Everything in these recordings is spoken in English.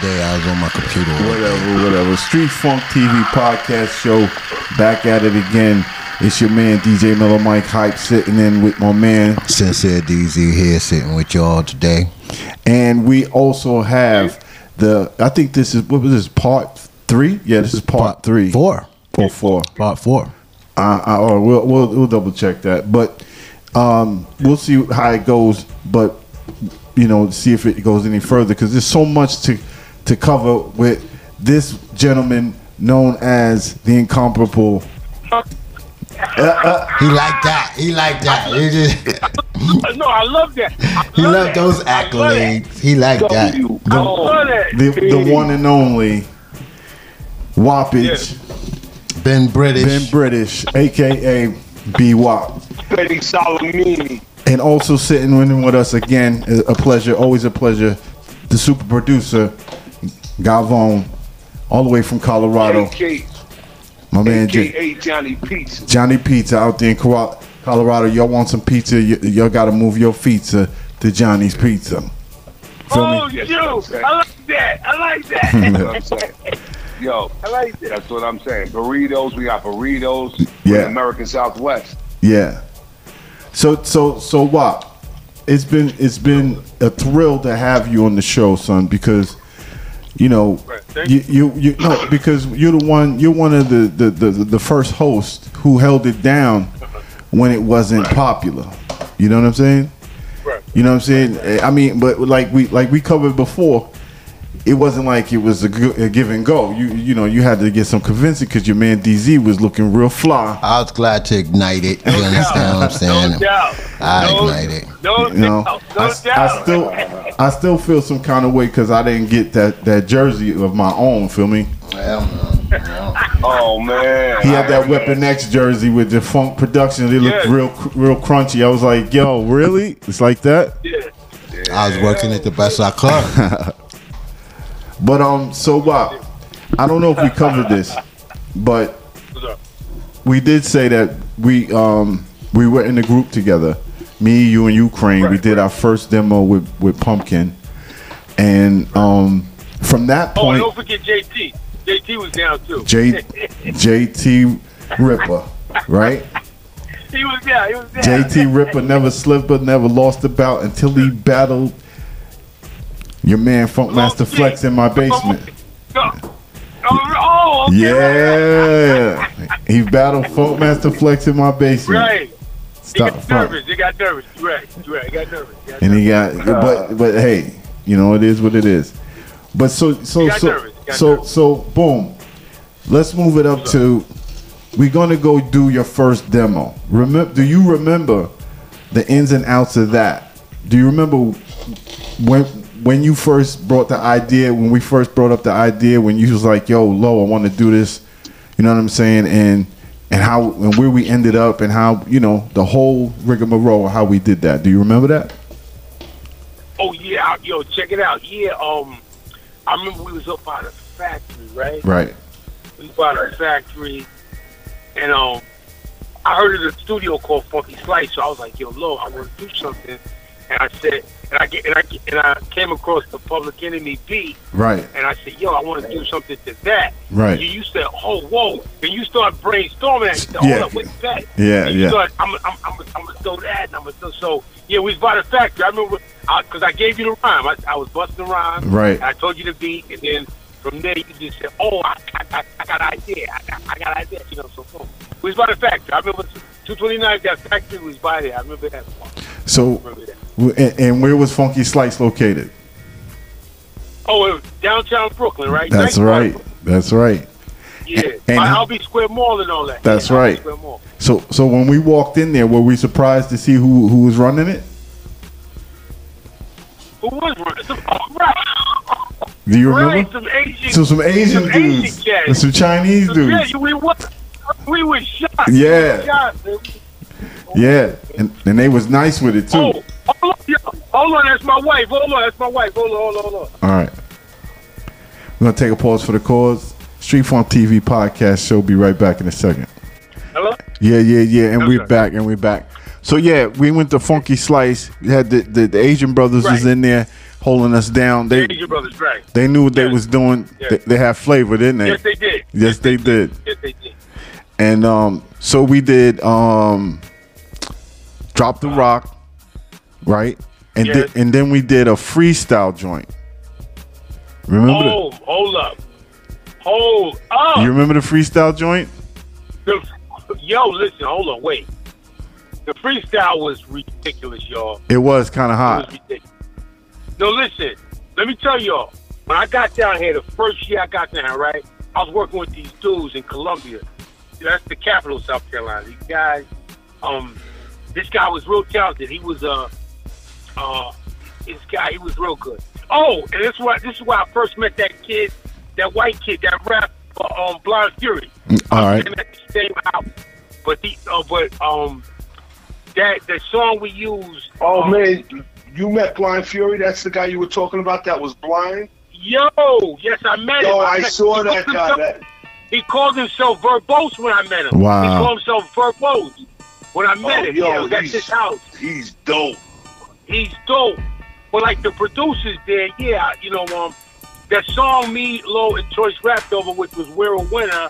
day. I was on my computer. Whatever, whatever. Street Funk TV podcast show. Back at it again. It's your man DJ Mellow Mike Hype sitting in with my man. Sincere DZ here, sitting with y'all today. And we also have the I think this is what was this part three? Yeah, this is part, three. Four. Or four. Part four. Uh, uh, or we'll, we'll we'll double check that. But um, we'll see how it goes. But you know, see if it goes any further because there's so much to to cover with this gentleman known as the incomparable. He liked that. He liked that. He, just, No, I love that. I he love love that. those I love that. accolades. He like that. W. I love that. the, the one and only Wappage, Ben British. Ben British, aka B Wop. Betty Salamini. And also sitting in with us again, a pleasure, always a pleasure, the super producer, Gavone, all the way from Colorado. AK, My man J- Johnny Pizza. Johnny Pizza out there in Colorado. Y'all want some pizza? Y- y'all got to move your feet to, to Johnny's Pizza. Feel Oh, me? you. I like that. I like that. That's what I'm saying. Yo, I like that. that's what I'm saying. Burritos, we got burritos. Yeah. American Southwest. Yeah. So so so what? It's been it's been a thrill to have you on the show, son, because you know Right, you, you you no because you're the one you're one of the the, the the first hosts who held it down when it wasn't popular. You know what I'm saying? Right. You know what I'm saying? I mean, but like we like we covered before, it wasn't like it was a, go- give and go. You you know you had to get some convincing because your man DZ was looking real fly. I was glad to ignite it. You understand what I'm saying? No doubt. I no, ignited. No You know, doubt. No I, doubt. I still I still feel some kind of way because I didn't get that that jersey of my own. Feel me? Well, no, Oh man. He had that Weapon X jersey with the funk production. It looked Yeah. real real crunchy. I was like, yo, really? It's like that? yeah. I was working it the best I could. But um, so what? I don't know if we covered this, but we did say that we um we were in a group together. Me, you, and Ukraine. we Right, did our first demo with with Pumpkin, and um from that point. Oh, point, don't forget JT. JT was down too. J JT Ripper, right? he was yeah, He was there. JT Ripper never slipped, but never lost the bout until he battled your man Funkmaster Flex in my basement. Oh, oh, okay. Yeah, he battled Funkmaster Flex in my basement. Right. He Stop got nervous. He got nervous. You're right. You're right. He got nervous. He got and nervous. he got but but hey you know it is what it is but so so He so. He so nervous. so boom let's move it up to we're gonna go do your first demo remember do you remember the ins and outs of that do you remember when when you first brought the idea when we first brought up the idea when you was like yo low i want to do this you know what i'm saying? And and how and where we ended up and how you know the whole rigmarole how we did that. Do you remember that? Oh yeah, yo, check it out. Yeah, um, I remember we was up by the factory, right? right. We was by the factory, and um, I heard of the studio called Funky Slice, so I was like, yo, Lo, I want to do something, and I said, and I get, and I and I came across the Public Enemy beat, Right, and I said, yo, I want to do something to that. Right. You, you said, oh, whoa, and you start brainstorming. that. Said, Yeah. Up, what's that? Yeah, And you yeah. Start, I'm, I'm, I'm, I'm gonna throw that. And I'm gonna throw, so yeah, we was by the factory. I remember because I, gave you the rhyme. I, I was busting the rhyme. Right. I told you the beat, and then from there you just said, oh, I, I, I, I got an idea. I got, I got an idea. You know, so boom. We was by the factory. I remember 229. That factory was by there. I remember that. so I remember that. And, and where was Funky Slice located? Oh, it was downtown Brooklyn, right? That's Nice right. That's right. Yeah, And by Albee Square Mall and all that. That's yeah, right. So so when we walked in there, were we surprised to see who who was running it? Who was running? Some, oh, right. Do you Right, remember? some Asian. So some Asian some dudes Asian and some Chinese dudes. Yeah, we were. We were shocked. Yeah. We were shocked. Yeah, and and they was nice with it too. Oh, hold on, yo, hold on, that's my wife. Hold on, that's my wife. Hold on, hold on, hold on. All right, we're gonna take a pause for the cause. Street Funk TV podcast show. Be right back in a second. Hello? Yeah, yeah, yeah, and we're back, and we're back. So yeah, we went to Funky Slice. We had the the, the Asian brothers was in there. holding us down. They Danger Brothers, right? they knew what they was doing. Yes. They, they had flavor, didn't they? Yes, they did. Yes, they did. Yes, they did. And um, so we did um, drop the rock, right? And Yes. thi- and then we did a freestyle joint. Remember? the- Oh, hold up, hold up. you remember the freestyle joint? The, yo, listen, hold on, wait. The freestyle was ridiculous, y'all. It was kind of hot. No, listen. Let me tell y'all. When I got down here, the first year I got down here, right? I was working with these dudes in Columbia. That's the capital of South Carolina. These guys, um, this guy was real talented. He was uh, uh, this guy, he was real good. Oh, and this is why this is why I first met that kid, that white kid, that rap uh, um, Blind Fury. All right. Came at the same house. But the uh, but um, that the song we used. Oh um, man, you met Blind Fury? That's the guy you were talking about that was blind? Yo, yes, I met him. Yo, I met- saw he that guy. himself- That, He called himself Verbose when I met him. Wow. He called himself Verbose when I met Oh, him. yo, yeah, it was at he's- his house. he's dope. He's dope. But like the producers there, yeah, you know, um, that song me, Low, and Choyce rapped over, which was "We're a Winner"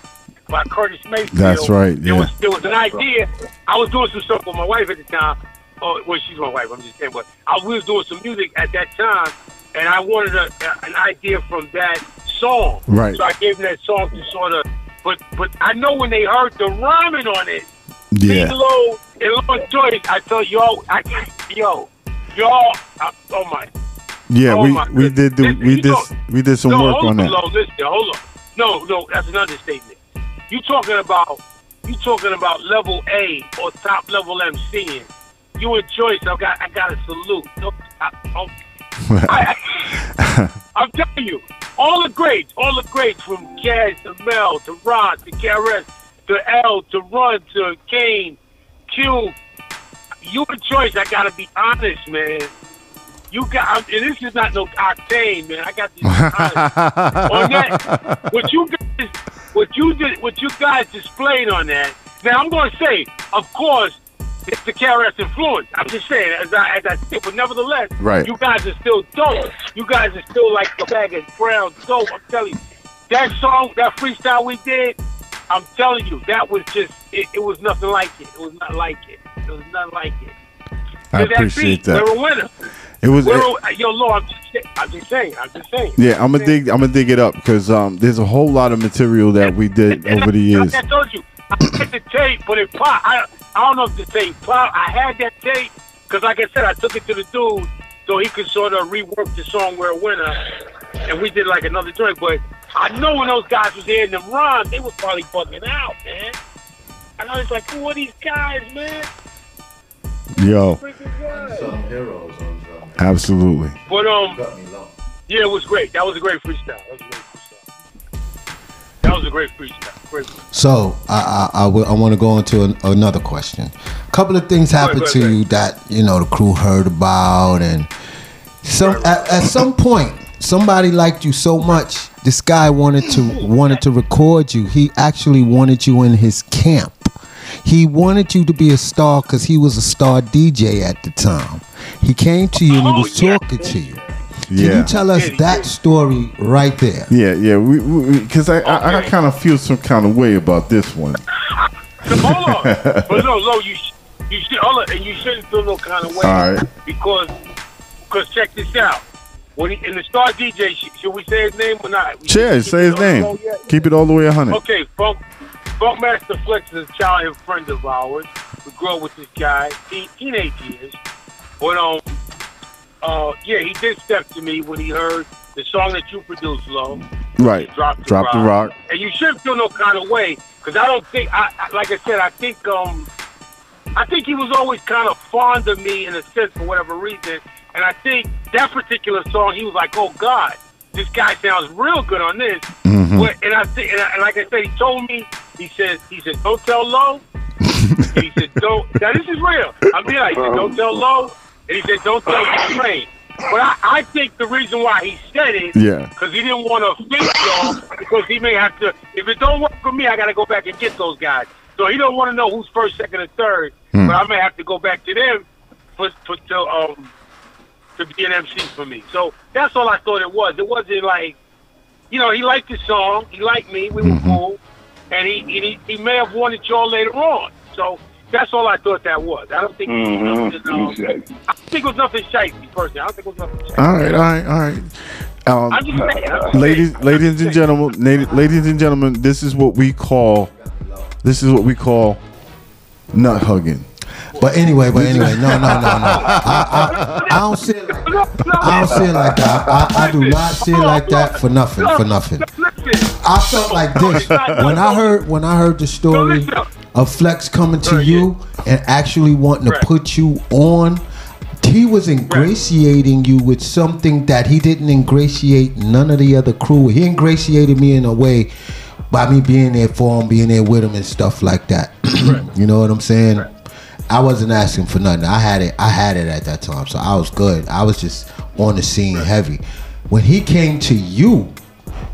by Curtis Mayfield. That's right, There yeah. was there was an idea. I was doing some stuff with my wife at the time. Oh, well, she's my wife. I'm just saying, but I was doing some music at that time, and I wanted a, an idea from that song. Right. So I gave them that song to sort of. But but I know when they heard the rhyming on it, Yeah. Low and Low Choyce, I tell y'all, I yo, y'all, I, oh my. Yeah, Oh we my we did do we did we did some no, work hold on that. Low, listen, hold on. No, no, that's an understatement. You talking about you talking about level A or top level MCing. You and Choyce, I got I got to salute. No, I, oh, I, I'm telling you, all the greats, all the greats from Caz to Mel to Rod to KRS to L to Run to Kane, Q. You and Choyce, I gotta be honest, man. You got, and this is not no octane, man. I got to be honest on that. What you guys, what you did, what you guys displayed on that. Now I'm going to say, of course, it's the KRS influence. I'm just saying, as I as I say, but nevertheless, Right. you guys are still dope. You guys are still like a bag of brown dope. I'm telling you, that song, that freestyle we did, I'm telling you, that was just, it, it was nothing like it. It was not like it. It was not like it. I appreciate beat, that. We're a. It was yo, Lord, I'm just, I'm just saying. I'm just saying. yeah. I'm gonna dig. I'm gonna dig it up because um, there's a whole lot of material that we did over the years. I told you, I had the tape, but it pop. I, I don't know if the tape pop. I had that tape because, like I said, I took it to the dude so he could sort of rework the song "We're a Winner," and we did like another joint. But I know when those guys was hearing them rhymes, they was probably bugging out, man. And I was like, "Who are these guys, man?" Yo, Freaking guys. Some heroes on some. absolutely. But um, Cut me low. yeah, it was great. That was a great freestyle. That was a great freestyle. That was a great freestyle. Great. Freestyle. So I I, I, want to go on to an, another question. A couple of things happened ahead, to go you that you know the crew heard about, and some Right, right. at, at some point somebody liked you so much. This guy wanted to wanted to record you. He actually wanted you in his camp. He wanted you to be a star because he was a star DJ at the time. He came to you and he Oh, was yeah. talking to you. Can Yeah. you tell us that story right there? Yeah, yeah. We because I, I I kind of feel some kind of way about this one. So hold on. but no, no, you sh- you should hold on, and you shouldn't feel no kind of way All right. because because check this out. When he, in the star DJ, sh- should we say his name or not? We- Cheers. Say his name. Keep it all the way 100. Okay, Funk, Funk Master Flex is a childhood friend of ours. We grew up with this guy, teen, teenage years. But um, uh, yeah, he did step to me when he heard the song that you produced, Low. Right. Drop the Drop the rock. and you shouldn't feel no kind of way because I don't think I, I like I said I think um I think he was always kind of fond of me in a sense for whatever reason and I think that particular song he was like oh God this guy sounds real good on this Mhm. but, and I think and, I, and like I said he told me he said he said don't tell Low he said don't now this is real I'm being like said don't tell Low and he said don't tell Train but I, I think the reason why he said it Yeah. because he didn't want to offend y'all because he may have to. If it don't work for me, I got to go back and get those guys. So he don't want to know who's first, second, and third. Hmm. But I may have to go back to them for, for to um to be an MC for me. So that's all I thought it was. It wasn't like, you know, he liked the song, he liked me, we were cool, and he, he he may have wanted y'all later on. So that's all I thought that was. I don't think it was nothing. Um, Exactly. I think it was nothing shady, personally. I don't think it was nothing shifty. All right, all right, all right. Um, saying. Ladies, saying. ladies and gentlemen, ladies, ladies and gentlemen, this is what we call, this is what we call nut hugging. But anyway, but anyway, no, no, no, no. I, I, I don't see it like no, I don't see it like that. I, I do not see it like that for nothing, for nothing. I felt like this when I heard when I heard the story of Flex coming to you and actually wanting to put you on. He was ingratiating you with something that he didn't ingratiate none of the other crew. He ingratiated me in a way by me being there for him, being there with him, and stuff like that. you know what I'm saying? I wasn't asking for nothing. I had it. I had it at that time, so I was good. I was just on the scene heavy. When he came to you,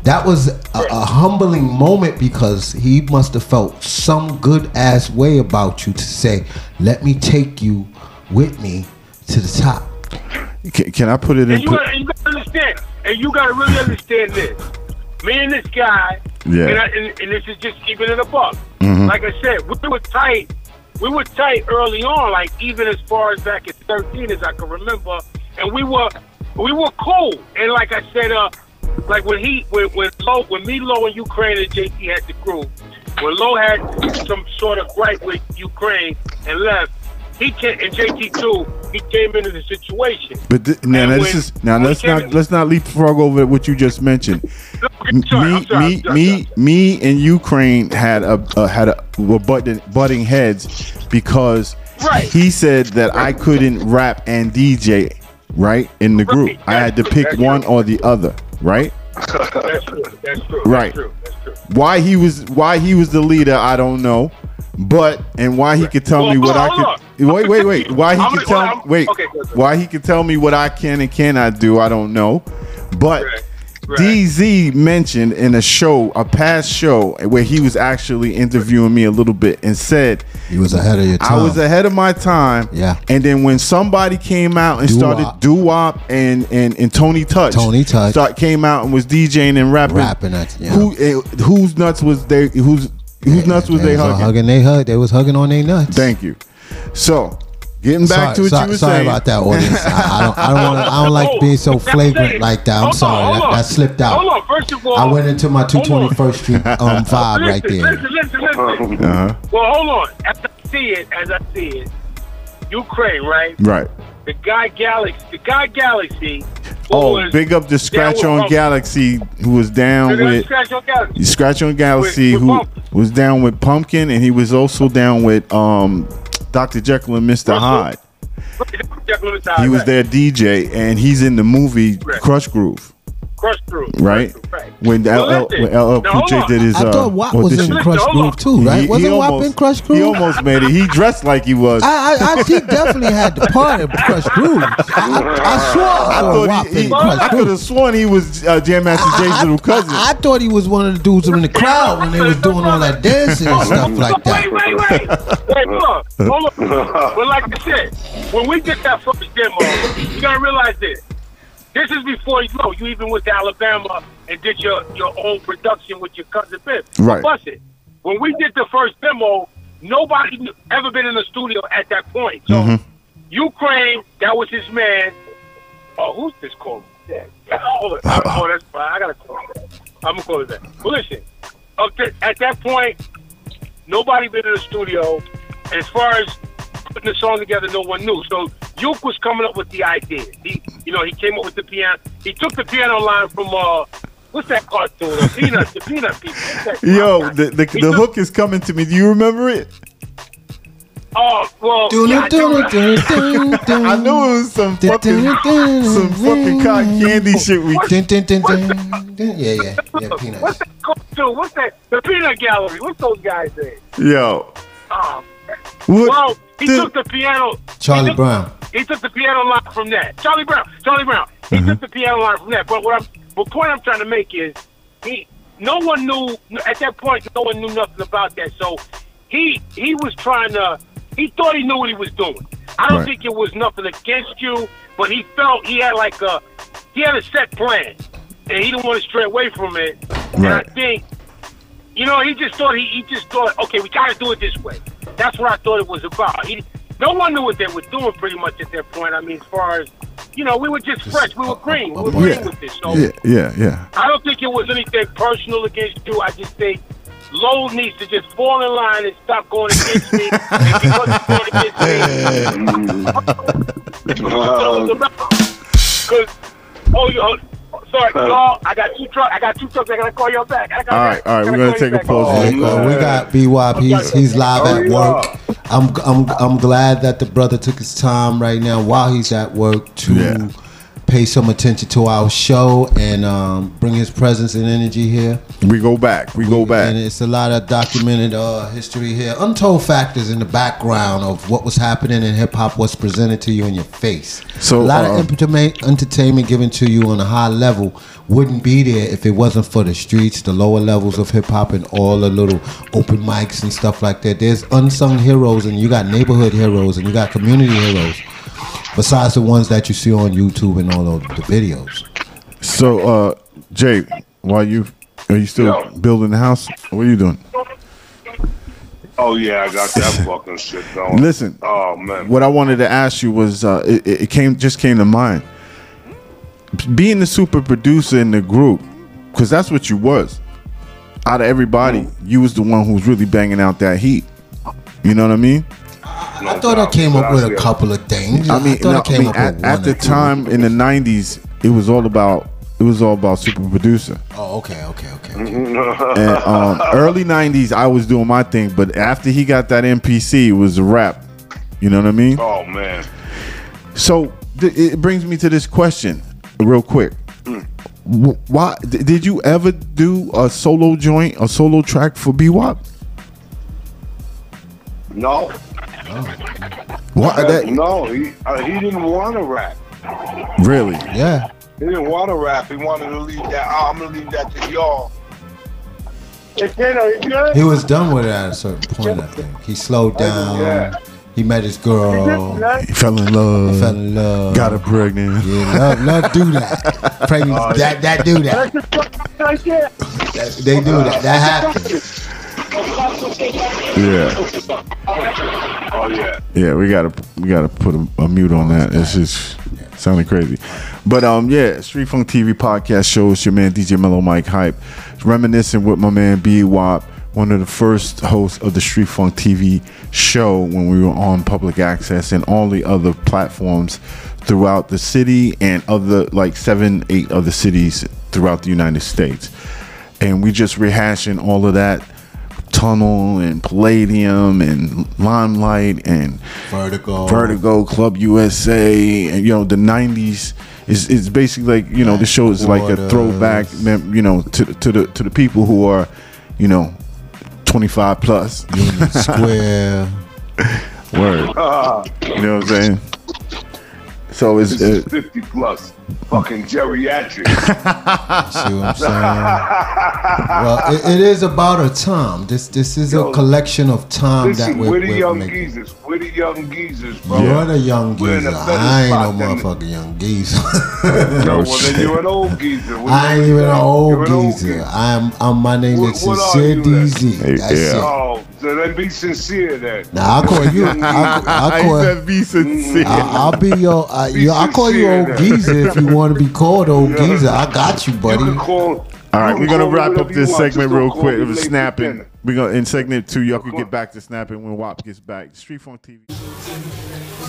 that was a, a humbling moment because he must have felt some good ass way about you to say, "Let me take you with me to the top." Can, can I put it in? And you, put- gotta, you gotta understand, and you gotta really understand this. Me and this guy, Yeah. and, I, and, and this is just keeping it above. Mhm. Like I said, we were tight. We were tight early on, like even as far as back at 13 as I can remember, and we were we were cool. And like I said, uh, like when he when when Low when me Low and Ukraine and JT had the crew, when Low had some sort of gripe with Ukraine and left, he came and JT too. He came into the situation. But th- now, now this is now let's not let's not leapfrog over what you just mentioned. Sorry, me, I'm sorry, me, I'm sorry, me, me, and Ukraine had a uh, had a were butting butting heads because Right. he said that I couldn't rap and DJ right in the group. Right, I had to pick true, one that's or the other. Right? That's true. That's true. Right. That's true. That's true. Why he was why he was the leader, I don't know. But and why he could tell Well, me what hold I on, could wait, wait, wait. Why he I'm could gonna- well, tell I'm- wait okay, good, good. why he could tell me what I can and cannot do, I don't know. But Right, right. DZ mentioned in a show, a past show, where he was actually interviewing me a little bit and said He was ahead of your time. I was ahead of my time. Yeah. And then when somebody came out and Doo-wop. started doo wop and, and and Tony Touch, Tony Touch. start, came out and was DJing and rapping. Rapping at- yeah. Who eh, whose nuts was they? Whose whose nuts was they was hugging? hugging. They hug. They was hugging on their nuts. Thank you. So getting back sorry, to what sorry, you were sorry saying. about that audience. I, I don't. I don't want. I don't like being so flagrant like that. I'm Hold on, sorry. hold That, that slipped out. Hold on. First of all, I went into my 221st Street um, vibe right there. Listen, listen, listen. Uh-huh. Well, hold on. As I see it, as I see it, Ukraine, right? Right. The guy Galaxy, the guy Galaxy. Oh, was big up the Scratch on Pump- Galaxy who was down Big with Scratch on Galaxy. Scratch on Galaxy With- with who Pumpkin. was down with Pumpkin and he was also down with um Dr. Jekyll and Mr. Hyde. He was their DJ and he's in the movie Krush Groove. Crush through. Right? Right. When Well, LL, listen. when LL Now, Cool J did his I uh, thought Wop was in. Crush Hold Groove too, right? He- he Wasn't Wop almost- in Krush Groove? He almost made it. He dressed like he was. I, I, I, he definitely had the part of Krush Groove. I, I, I swore I I thought Wop he, he Crush I could have sworn he was uh, Jam Master Jay's little cousin. I, I thought he was one of the dudes in the crowd when they was doing all that dancing and stuff like that. Wait, wait, wait. Wait, look. Hold on. But like I said, when we did that first demo, you gotta realize this. This is before you know you even went to Alabama and did your, your own production with your cousin Biff. Right. Bust it. When we did the first demo, nobody ever been in the studio at that point. So Mhm. Ukraine, that was his man. Oh, who's this calling? Yeah. Hold on. Oh, that's fine. I gotta call him. I'm gonna call it. But listen, up to, at that point, nobody been in the studio. As far as putting the song together, no one knew. So Uke was coming up with the idea. He, you know, he came up with the piano. He took the piano line from uh, what's that cartoon? The Peanut, the Peanut people. Yo, the, the, the took- hook is coming to me. Do you remember it? Oh well, Dun, yeah, I. I knew it was some Dun, fucking dun, dun, some fucking cotton candy shit. We dun, dun. Yeah, yeah, yeah, What's peanuts. that cartoon? What's that? The Peanut Gallery. What's those guys name? yo, Oh, what? well, he the- took the piano. Charlie he took- Brown. He took the piano line from that. Charlie Brown. Charlie Brown. He Mm-hmm. took the piano line from that. But what I'm, the point I'm trying to make is, he, no one knew at that point. No one knew nothing about that. So he, he was trying to. He thought he knew what he was doing. I don't Right. think it was nothing against you, but he felt he had like a he had a set plan, and he didn't want to stray away from it. And I Right. think, you know, he just thought he, he just thought, okay, we got to do it this way. That's what I thought it was about. He, no one knew what they were doing pretty much at that point. I mean, as far as you know, we were just fresh. We were green. We were green Yeah. with this. So Yeah, yeah, yeah. I don't think it was anything personal against you. I just think Lowe needs to just fall in line and stop going against me. and he wasn't going against me. Because, oh, yo, sorry, y'all, I got two trucks. I got two trucks. I gotta call y'all back. Gotta, All right, all right, we're gonna take a back. pause. Oh, Hey, uh, we got B Wop. He's he's live at work. I'm I'm I'm glad that the brother took his time right now while he's at work to Yeah. Pay some attention to our show and um, bring his presence and energy here. We go back. We go back. And it's a lot of documented uh, history here, untold factors in the background of what was happening in hip hop, what's presented to you in your face. So, a lot uh, of entertainment, entertainment given to you on a high level wouldn't be there if it wasn't for the streets, the lower levels of hip hop, and all the little open mics and stuff like that. There's unsung heroes, and you got neighborhood heroes, and you got community heroes. Besides the ones that you see on YouTube and all of the videos. So, uh, Jay, while you are you still Yo. building the house? What are you doing? Oh yeah, I got that fucking shit going. Listen, Oh man. what I wanted to ask you was uh, it, it came just came to mind. Being the super producer in the group, because that's what you was. Out of everybody, you was the one who was really banging out that heat. You know what I mean? I thought I came up with a couple of things. I mean, thought no, I came I mean, up at, with at the time in the '90s, it was all about it was all about super producer. Oh, okay, okay, okay. And um, early '90s, I was doing my thing, but after he got that MPC, it was a rap. You know what I mean? Oh man. So th- it brings me to this question, real quick. Wh- Why d- did you ever do a solo joint, a solo track for B-Wop? No. Why that? No, he uh, he didn't want to rap. Really? Yeah. He didn't want to rap. He wanted to leave that. Oh, I'm gonna leave that to y'all. He was done with it at a certain point, I think. He slowed down. Yeah. He met his girl. He fell in love. Fell in love. Got her pregnant. Yeah, love, love do that. Pregnant, Oh, that, that do that. That- They do that. That happens. Yeah. Oh yeah. Yeah, we gotta we gotta put a, a mute on that. It's just sounding crazy. But um, yeah, Street Funk TV podcast shows your man DJ Mellow Mike Hype, reminiscing with my man B Wop, one of the first hosts of the Street Funk TV show when we were on public access and all the other platforms throughout the city and other like seven, eight other cities throughout the United States. And we just rehashing all of that tunnel and palladium and limelight and Vertigo. Vertigo, Club USA, and you know the '90s is is basically like you know the show is like a throwback, mem- you know, to to the to the people who are, you know, 25 plus. Union Square. Word, Ah, you know what I'm saying? So it's this is uh, 50 plus. Fucking geriatric. See what I'm saying? Well, it, it is about a time. This this is a collection of time that we're, we're the we're young making. geezers. We're the young geezers, bro. Yeah. You're the young geezer. I ain't no motherfucking young geezer. No, well, shit. then you're an old geezer. What I ain't even an old You're an old geezer. I'm, I'm. My name What- is what Sincere? DZ. Hey, That's yeah. it. Oh, so then be sincere then. Now I call you. I, I I call. said be sincere. I, I'll be your. Uh, Be you I call you sincere old geezer if you want to be called old Yeah. geezer. I got you, You buddy. can call. All right, we're gonna wrap up this segment real quick. me It was snapping. We're gonna in segment two, y'all can get back to snapping when Wop gets back. Street Funk TV.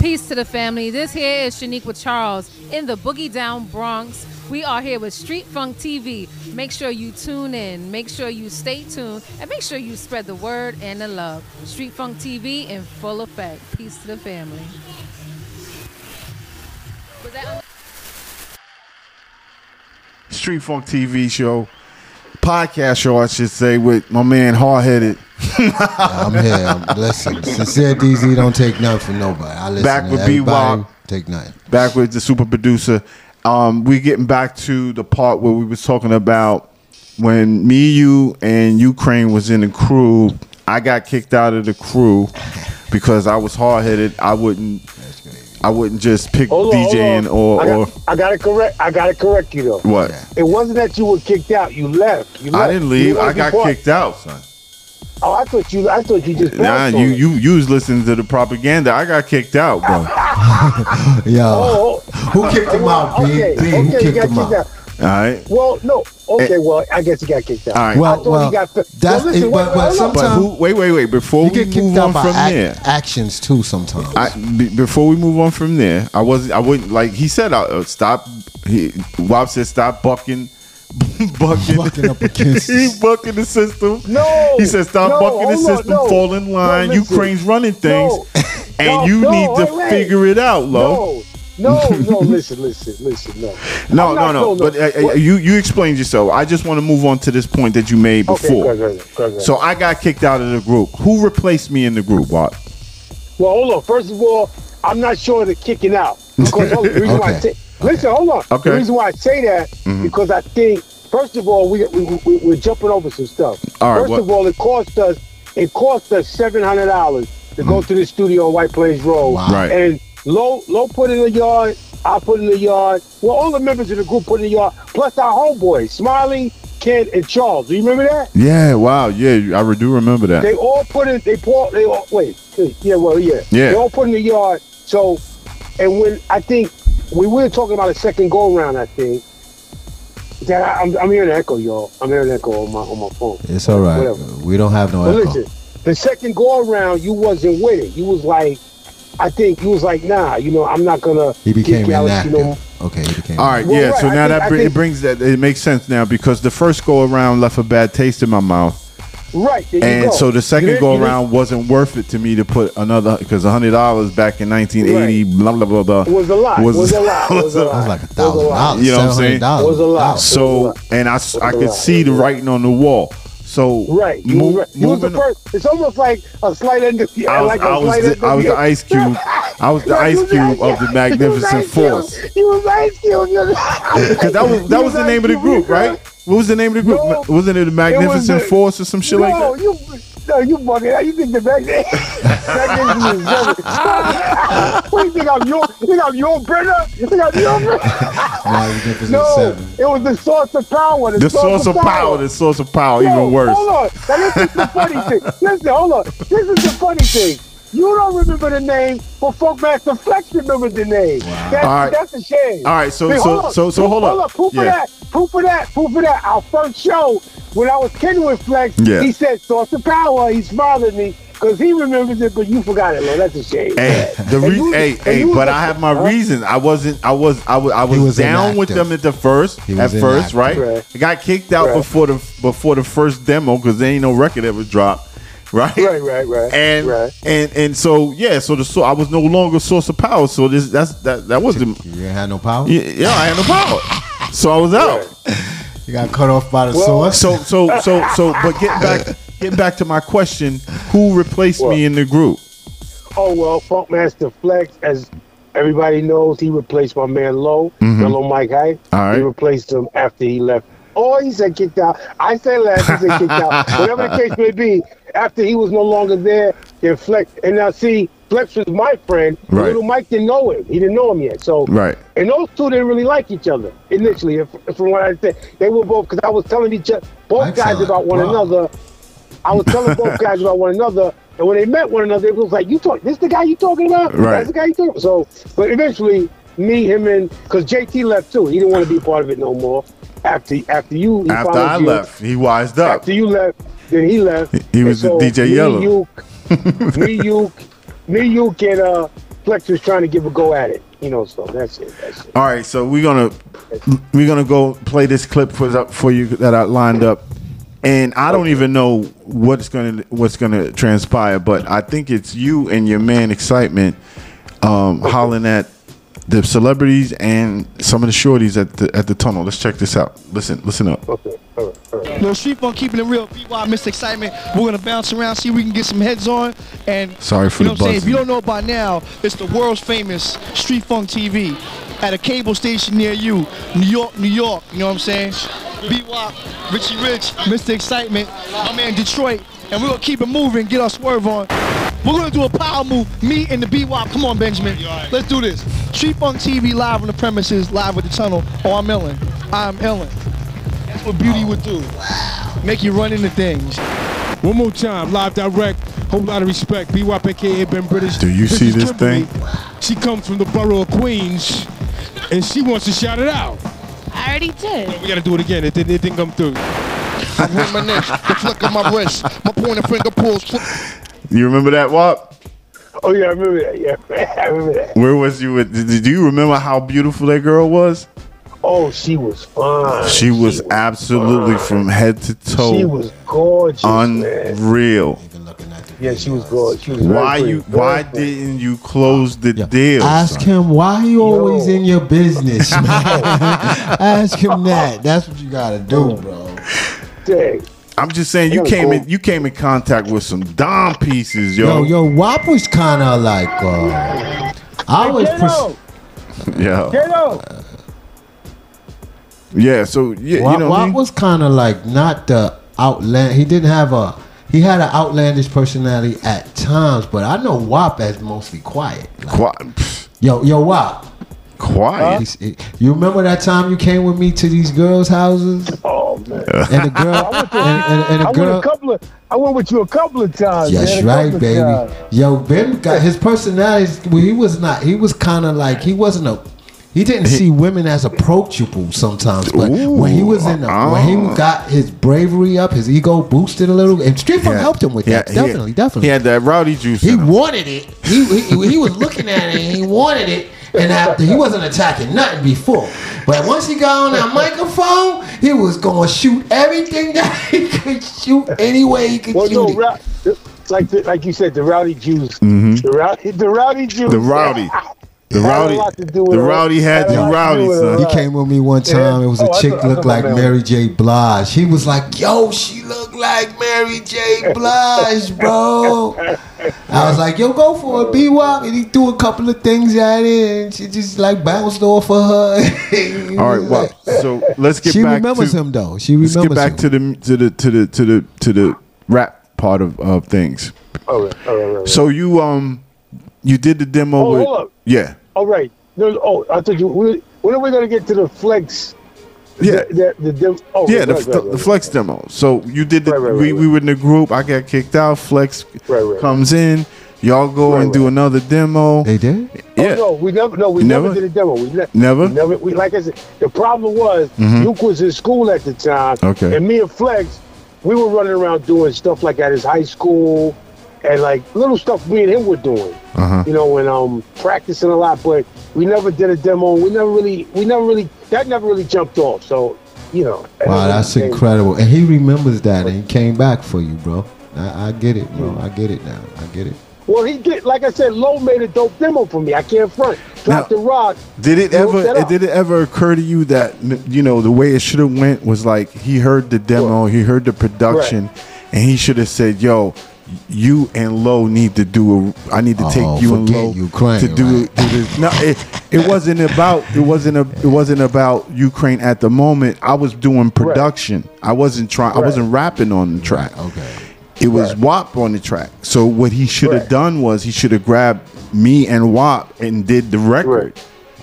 Peace to the family. This here is Shaniqua Charles in the Boogie Down Bronx. We are here with Street Funk TV. Make sure you tune in. Make sure you stay tuned. And make sure you spread the word and the love. Street Funk TV in full effect. Peace to the family. Street Funk TV show, podcast show, I should say, with my man Hard Headed. I'm here. I'm, listen, Sincere DZ don't take nothing from nobody. I listen Back to with B-Wop. Take nothing. back with the super producer. Um, we getting back to the part where we was talking about when me, you, and Ukraine was in the crew. I got kicked out of the crew because I was hard headed. I wouldn't. I wouldn't just pick Hold on, DJing or I, or got, I gotta correct. I gotta correct you though. what. It wasn't that you were kicked out. You left. You I didn't leave. I got part- kicked out, son. Oh, I thought you. I thought you just. Nah, bounced you you you was listening to the propaganda. I got kicked out, bro. Yo, Oh, oh. who kicked him out, B? Okay, B, who okay, you kicked got him kicked out? out. All right. Well, no. Okay, well, I guess he got kicked out. All right. I Well, thought well, he got. that's well, listen, it, but- wait, but hold But Sometimes- who? Wait, wait, wait. Before we get kicked move out on by from ac- there, actions too sometimes. I be, before we move on from there, I wasn't. I wouldn't like. He said, uh, "Stop." He, Wop said, "Stop bucking." bucking, Bucking up against- he bucking the system. No, he said, "Stop no, bucking the system. no. fall in line. No. Ukraine's running things, No. and No, you no, need to wait, wait. figure it out, Lo." No, no, no. listen, listen, listen. No, No, I'm no, no. But uh, uh, you you explained yourself. I just want to move on to this point that you made Okay, before. go ahead, go ahead, go ahead. So I got kicked out of the group. Who replaced me in the group, Wop? Well, hold on. First of all, I'm not sure of the kicking out. Because the reason why I say, listen, hold on. Okay. The reason why I say that Mm-hmm. because I think first of all we, we, we we're jumping over some stuff. All right, first of all, it cost us it cost us seven hundred dollars to go to the studio on White Plains Road. Wow. Mm-hmm. Right. And Low Low put in the yard. I put in the yard. Well, all the members of the group put in the yard. Plus our homeboys, Smiley, Ken, and Charles. Do you remember that? Yeah, wow, yeah, I do remember that. They all put in. They pour. They all wait. Yeah, well, yeah. Yeah. They all put in the yard. So, and when I think we were talking about a second go around, I think that I, I'm, I'm hearing an echo, y'all. I'm hearing an echo on my on my phone. It's all right. Whatever. We don't have no But echo. listen, the second go around, you wasn't with it. You was like, I think you was like, nah, you know, I'm not gonna. He became kick Alex, inactive. You know, okay, he became. All right, Well, yeah. right, So now think- that I br- it brings that it makes sense now because the first go around left a bad taste in my mouth, right? There you and go. so the second didn't- go around wasn't worth it to me to put another because hundred dollars back in 1980, blah blah blah blah. was a lot. It was, a lot. Was a That was like a thousand dollars. You know what I'm saying? $700. Was a lot. So and I, s- I could see the writing on the wall. So Right. You, mo- right. you was the moving- first. It's almost like a slight end. Of, I was, like a I was, slight the, end I was the Ice Cube. I was the Right, Ice you was Cube of the Magnificent You was Ice Cube. Force. You was Ice Cube. Because that was that was the name of the group, right? What was the name of the group? No. Wasn't it the Magnificent the- Force or some shit like no, that? you, no, you bugging out. You think the back Magnificent is seven. What do you think I'm your? You think I'm your brother? You think I'm your brother? No, Seven. it was the source of power. The source of power, the source of power, even worse. Hold on. Now this is the funny thing. Listen, hold on. This is the funny thing. You don't remember the name, but Funkmaster Flex remembers the name. That's, All right. that's a shame. All right, so- Wait, so- hold on. so- so Proof- hold up. on. Proof Yeah. of that. Proof of that. Proof of that. Our first show, when I was kidding with Flex, Yeah. he said source of power. He smiled at me because he remembers it, but you forgot it, Lord. That's a shame. Hey, the re- you- hey, hey, but was- I have my Huh? reasons. I wasn't. I was. I was. I was, was down with them at the first. He At was first, inactive. right? Right. I got kicked out Right. before the before the first demo because there ain't no record ever dropped. Right. Right, right, right. And right. and and so yeah, so the so I was no longer source of power. So this that's that that wasn't. You ain't had no power. Yeah, yeah, I had no power. So I was out. You got cut off by the Well- source. So so so so. But getting back getting back to my question, who replaced What? me in the group? Oh well, Funkmaster Flex, as everybody knows, he replaced my man Low, Mhm. Mellow Mike Hype. All right. He replaced him after he left. Oh, he said kicked out. I said last, he said kicked out. Whatever the case may be, after he was no longer there, then Flex. And now see, Flex was my friend. Right. Little Mike didn't know him. He didn't know him yet. So Right. and those two didn't really like each other initially. If, from what I said, they were both because I was telling each other, both guys about one problem. another. I was telling both guys about one another, and when they met one another, it was like, "You talk, this the guy you talking about? Right. That's the guy you talking." So, but eventually, me, him, and because JT left too, he didn't want to be part of it no more. After after you, he After I you. left, he wised up. After you left, then he left. He was the DJ me, Yellow. You, me, you, me, you, and uh, Flex was trying to give a go at it. You know, so that's it. That's it. All right, so we're gonna we're gonna go play this clip for for you that I lined up, and I don't even know what's gonna what's gonna transpire, but I think it's you and your man excitement, um, hollering at the celebrities and some of the shorties at the at the tunnel. Let's check this out. Listen, listen up. Okay, all right, all right. No street funk, keeping it real. BY, Mr. Excitement. We're gonna bounce around, see if we can get some heads on. And Sorry for you know the what I'm saying. If you don't know by now, it's the world's famous Street Funk TV at a cable station near you, New York, New York. You know what I'm saying? BY, Richie Rich, Mr. Excitement. I'm in Detroit, and we're gonna keep it moving, get our swerve on. We're gonna do a power move. Me and the B-Wop. Come on, Benjamin. Let's do this. Street Funk TV live on the premises, live with the tunnel. Oh, I'm Ellen. I'm Ellen. That's what beauty would do. Make you run into things. One more time, live direct. Whole lot of respect. B-Wop, aka Ben British. Do you see this Kimberly. thing? She comes from the borough of Queens, and she wants to shout it out. I already did. We gotta do it again. It didn't, it didn't come through. I reminisce the flick of my wrist. My pointer finger pulls. You remember that, Wop? Oh yeah, I remember that. Yeah, I remember that. Where was you? With, did, do you remember how beautiful that girl was? Oh, she was fine. She was absolutely from head to toe. She was gorgeous, man. unreal. Yeah, she was gorgeous. She was Why you? very Why pretty. didn't you close the deal? Ask son? him why he always in your business, man. Ask him that. That's what you gotta do, bro. Dang. I'm just saying you came cool. in. You came in contact with some dom pieces, Yo, yo. yo, Wop was kind of like, uh, I was, pers- Yeah, Kiddo. yeah. So yeah, Wop, you know. Wop was kind of like not the outland. He didn't have a, he had an outlandish personality at times, but I know Wop as mostly quiet. Like, quiet. yo, yo, Wop. Quiet. He- you remember that time you came with me to these girls' houses Oh man. and the girl and, and, and I went a couple of. I went with you a couple of times. Yes, man, right, baby. times. Yo, Ben got his personality. Well, he was not. He was kind of like he wasn't a. He didn't see women as approachable sometimes, but when he was in the, when he uh-huh. got his bravery up, his ego boosted a little, and Street Funk helped him with Yeah, that. he- definitely, definitely. He had that rowdy juice. He wanted it. He, he he was looking at it and he wanted it. And after he wasn't attacking nothing before, but once he got on that microphone, he was gonna shoot everything that he could shoot any way he could Well, shoot no, it. ra- like the, like you said, the rowdy Jews. The rowdy, the rowdy Jews. Mm-hmm. The rowdy. The rowdy. lot to do with The rowdy had Had a you rowdy, son. He came with me one time. It was a Oh, chick thought- looked like Mary J. Blige. He was like, "Yo, she looked like Mary J. Blige, bro." I was like, "Yo, go for it, B Wop," and he threw a couple of things at it, and she just like bounced off of her. All right, well, so let's get she back remembers to him though. She remembers. let's get back him. to the to the to the to the to the rap part of, of things. All right, all right, all right. So you um you did the demo Oh, with hold up. yeah All right. No, oh, I thought you. When are we gonna get to the flex? yeah. The, the, the, oh, yeah, right, the, right, right, the right. flex demo. So you did the Right, right, right, we, we were in the group. I got kicked out. Flex Right, right. comes in. Y'all go Right, and do another demo. They did. yeah, Oh, no, we never. No, we Never? never, did a demo. We ne- Never? We never. We, like I said, the problem was mm-hmm. Luke was in school at the time. Okay. And me and Flex, we were running around doing stuff like at his high school, and like little stuff me and him were doing. Uh-huh. You know, and um, practicing a lot. But we never did a demo. We never really. We never really. That never really jumped off. So, you know. Wow, that's incredible. And he remembers that, and he came back for you, bro. I, I get it, bro. I get it now. I get it. Well, he did. Like I said, Low made a dope demo for me. I can't front. Drop Now- the rock. Did it He hooked that ever? Did it ever occur to you that you know the way it should have went was like he heard the demo, he heard the production, and he should have said, "Yo, you and Low need to do a. I need to Oh, take you and forget Low Ukraine, to do, right? do this." No, it, it wasn't about. It wasn't a. It wasn't about Ukraine at the moment. I was doing production. I wasn't trying. I wasn't rapping on the track. Okay. It was Wop on the track. So what he should have Right. done was he should have grabbed me and Wop and did the record.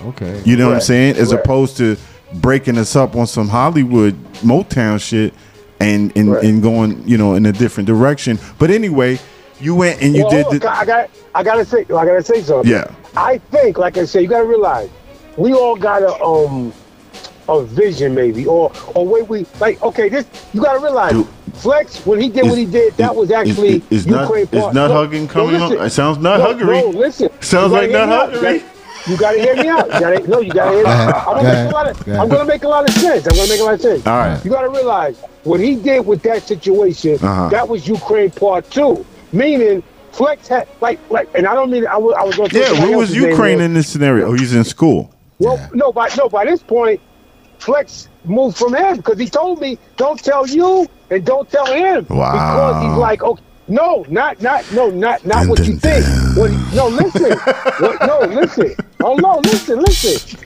Right. Okay. You know what I'm saying? As Right. opposed to breaking us up on some Hollywood Motown shit and and, Right. and going, you know, in a different direction. But anyway, you went and you well, did hold the I got. I gotta say. I gotta say something. Yeah. I think, like I said, you gotta realize, we all got a um a vision maybe, or or way we like. Okay, this you gotta realize. Dude. Flex when he did what he did, that was actually is, is nut, Ukraine is part. nut No, hugging no, coming listen. on? It sounds nut No, huggery. No, listen. Sounds like gotta nut hear me out. huggery. You gotta hear me out. You gotta, no, you gotta hear me out. I'm gonna, make a lot of. I'm gonna make a lot of sense. I'm gonna make a lot of sense. All right. You gotta realize what he did with that situation. Uh-huh. That was Ukrain part two. Meaning, Flex had like like, and I don't mean I was I was gonna. say Yeah, where was Ukrain in this scenario? Oh, he's in school. Well, no, by no, by this point, Flex moved from him because he told me, "Don't tell you and don't tell him." Wow. Because he's like, okay, no, not not no, not not what you think. What no, listen, what, no, listen. Oh no, listen, listen.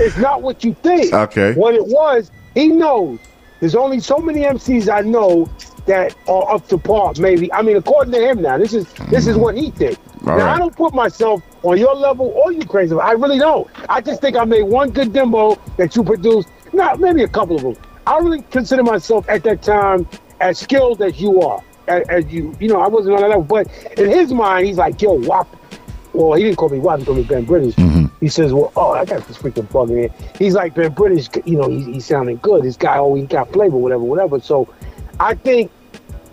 It's not what you think. Okay. What it was, he knows. There's only so many MCs I know that are up to par. Maybe I mean, according to him now, this is this is mm. what he thinks. All now right. I don't put myself on your level or you crazy. I really don't. I just think I made one good demo that you produced. Not maybe a couple of them. I really consider myself at that time as skilled as you are. As, as you, you know, I wasn't on that level, but in his mind, he's like, "Yo, Wop." Well, he didn't call me Wop. He called me Ben British. Mm-hmm. He says, "Well, oh, I got this freaking bug in here." He's like Ben British. You know, he's, he's sounding good. This guy, oh, he got flavor, whatever, whatever. So, I think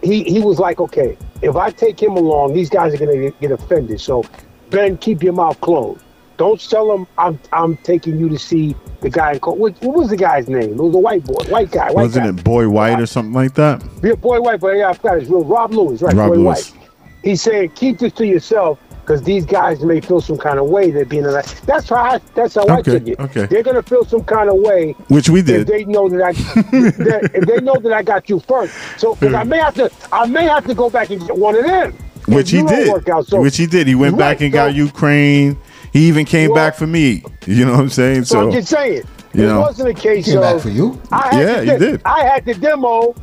he he was like, okay, if I take him along, these guys are gonna get, get offended. So, Ben, keep your mouth closed. Don't tell them I'm I'm taking you to see the guy. in Co- What, what was the guy's name? It was a white boy, white guy, white Wasn't guy. it Boy White or something like that? Yeah, boy white, but yeah, I forgot his real Rob Lewis, right? Rob boy Lewis. white. He's saying keep this to yourself because these guys may feel some kind of way. They're being like that's how I, that's how I took it. okay. They're gonna feel some kind of way Which we if did. they know that I that, if they know that I got you first. So 'cause I may have to I may have to go back and get one of them. Which he did. Work out. So, Which he did. He went Right, back and so- got Ukrain. He even came Well- back for me. You know what I'm saying? So, So, I'm just saying. you it know. wasn't a case Came of back for you. I had Yeah, the, you did. I had the demo,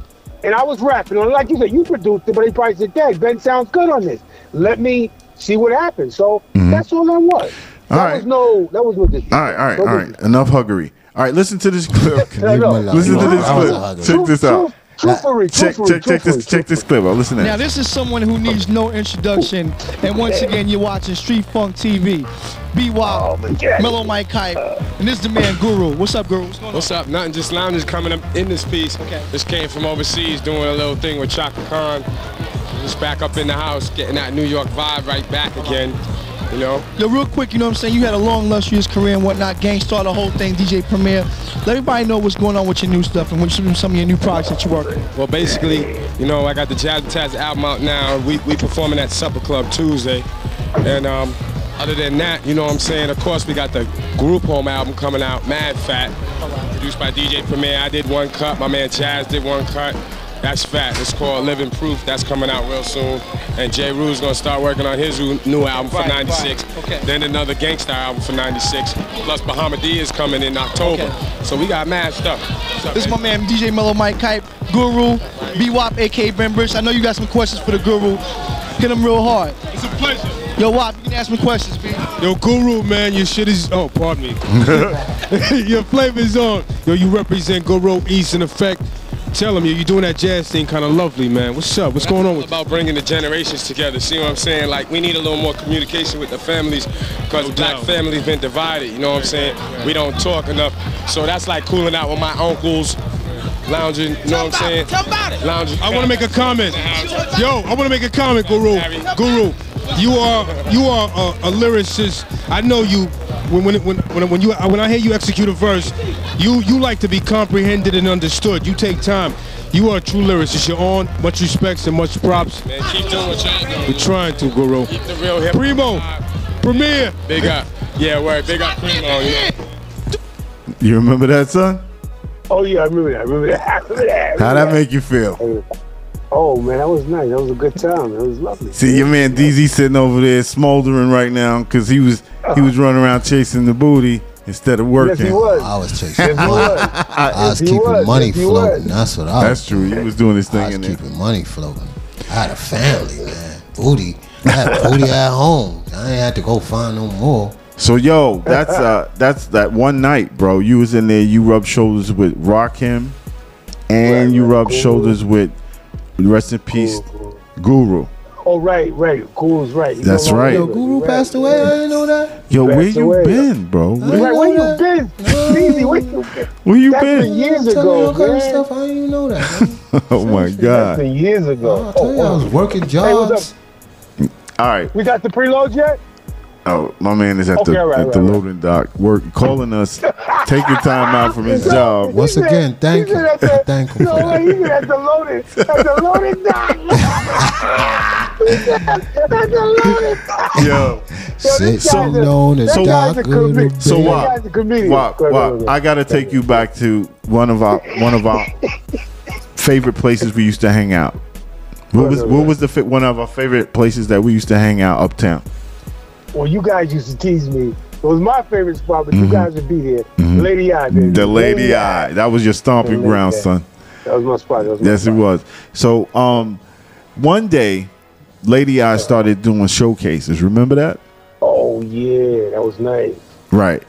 and I was rapping on it. Like you said, you produced it, but he probably said, "Dad, Ben sounds good on this. Let me see what happens." So mm-hmm. that's all that was. All that right. was no. That was what this. all right, all right, no all. Enough huggery. All right, listen to this clip. Leave him no. alone. listen to this I was a clip. Check this out. Truth, truthfully, Check, check, check this, truthfully, check this clip. out. Listen to Now, this. this is someone who needs no introduction. And once again, you're watching Street Funk TV. B-Wop, Oh. Mellow Mike Hype, and this is the man Guru. What's up, Guru? What's going on? What's up? Nothing, just lounging coming up in this piece. Okay. Just came from overseas doing a little thing with Chaka Khan. Just back up in the house, getting that New York vibe right back again. You know? Yo, real quick, you know what I'm saying? You had a long, illustrious career and whatnot. Gang Starr, the whole thing, DJ Premier. Let everybody know what's going on with your new stuff and what some, some of your new projects that you're working. Well, basically, you know, I got the Jazzmatazz album out now. We we performing at Supper Club Tuesday, and um, other than that, you know what I'm saying. Of course, we got the Group Home album coming out, Mad Fat, produced by DJ Premier. I did one cut. My man Chaz did one cut. That's fat. It's called Living Proof. That's coming out real soon. And Jeru's gonna start working on his new- new album for Right, '96. right. Okay. Then another Gang Starr album for '96. Plus Bahamadia is coming in October. So we got mad stuff. Up, This is my man DJ Mellow Mike Hype, Guru, B-Wop, aka Ben British. I know you got some questions for the Guru. Hit him real hard. It's a pleasure. Yo, Wop, you can ask me questions, B. Yo, Guru, man, your shit is. Oh, pardon me. your flavor's on. Yo, you represent Guru East in effect. Tell him, yo, you doing that jazz thing kind of lovely, man. What's up? What's going on with about bringing the generations together. See what I'm saying? Like we need a little more communication with the families because No black families been divided. You know what I'm saying? We don't talk enough. So that's like cooling out with my uncles, lounging. You know what I'm saying? Tell about it. Lounging. I want to make a comment. Yo, I want to make a comment, Guru. Guru, you are you are a, a lyricist. I know you. When when when when, when you when I hear you execute a verse, you you like to be comprehended and understood. You take time. You are a true lyricist. You're on. Much respects and much props. Man, keep doing what y'all doing. We're trying to, Guru. Keep the real hip. Primo, Premier. Big up. Yeah, word. Big up Primo. You? You remember that, son? Oh yeah, I remember that. I remember that. I remember that. I remember How that make you feel? Oh man, that was nice. That was a good time. It was lovely. See, your man DZ sitting over there smoldering right now because he was he uh-huh. was running around chasing the booty instead of Yes, working. he was. I was chasing Yes, money. was. I was keeping was, money yes, floating. was. That's what I was. That's true. He was doing his I thing was in there. keeping money floating. I had a family, man. Booty. I had booty at home. I ain't had to go find no more. So yo, that's uh that's that one night, bro. You was in there. You rubbed shoulders with Rakim, and Right, you rubbed Guru. shoulders with rest in peace, Guru. Oh right, right. Cool's right. He That's right. Yo. Guru Right. passed away. I didn't know that. Yo, Passed where you away. been, bro? Right, Where, where you been? Easy, where you been? where you That's been been? years Tell me ago, all kind of stuff. I didn't even know that. Oh my That's God! been years ago. Oh, I tell you, I was oh, working what's jobs. All right. we got the preload yet? Oh, my man is at Okay, the all right, at right, the right. loading dock, work calling us, taking time out from his job. Once said- again, thank you. Thank him No, for that. wait, he said at the loading, at the loading dock. He said at the loading dock. Yo, Yo, Sit so a- known as that Doc Little commit- So Baby. that what? guy's a comedian. Wop, Go ahead, Wop, go ahead. I gotta take you back to one of our one of our favorite places we used to hang out. What was what was the one of our favorite places that we used to hang out uptown? Well, you guys used to tease me. It was my favorite spot, but you guys would be there. Lady Eye, baby. Mm-hmm. The Lady Eye. That was your stomping ground, Eye. son. That was my spot. Was my Yes, it was. So, um, one day, Lady I started doing showcases. Remember that? Oh yeah, that was nice. Right.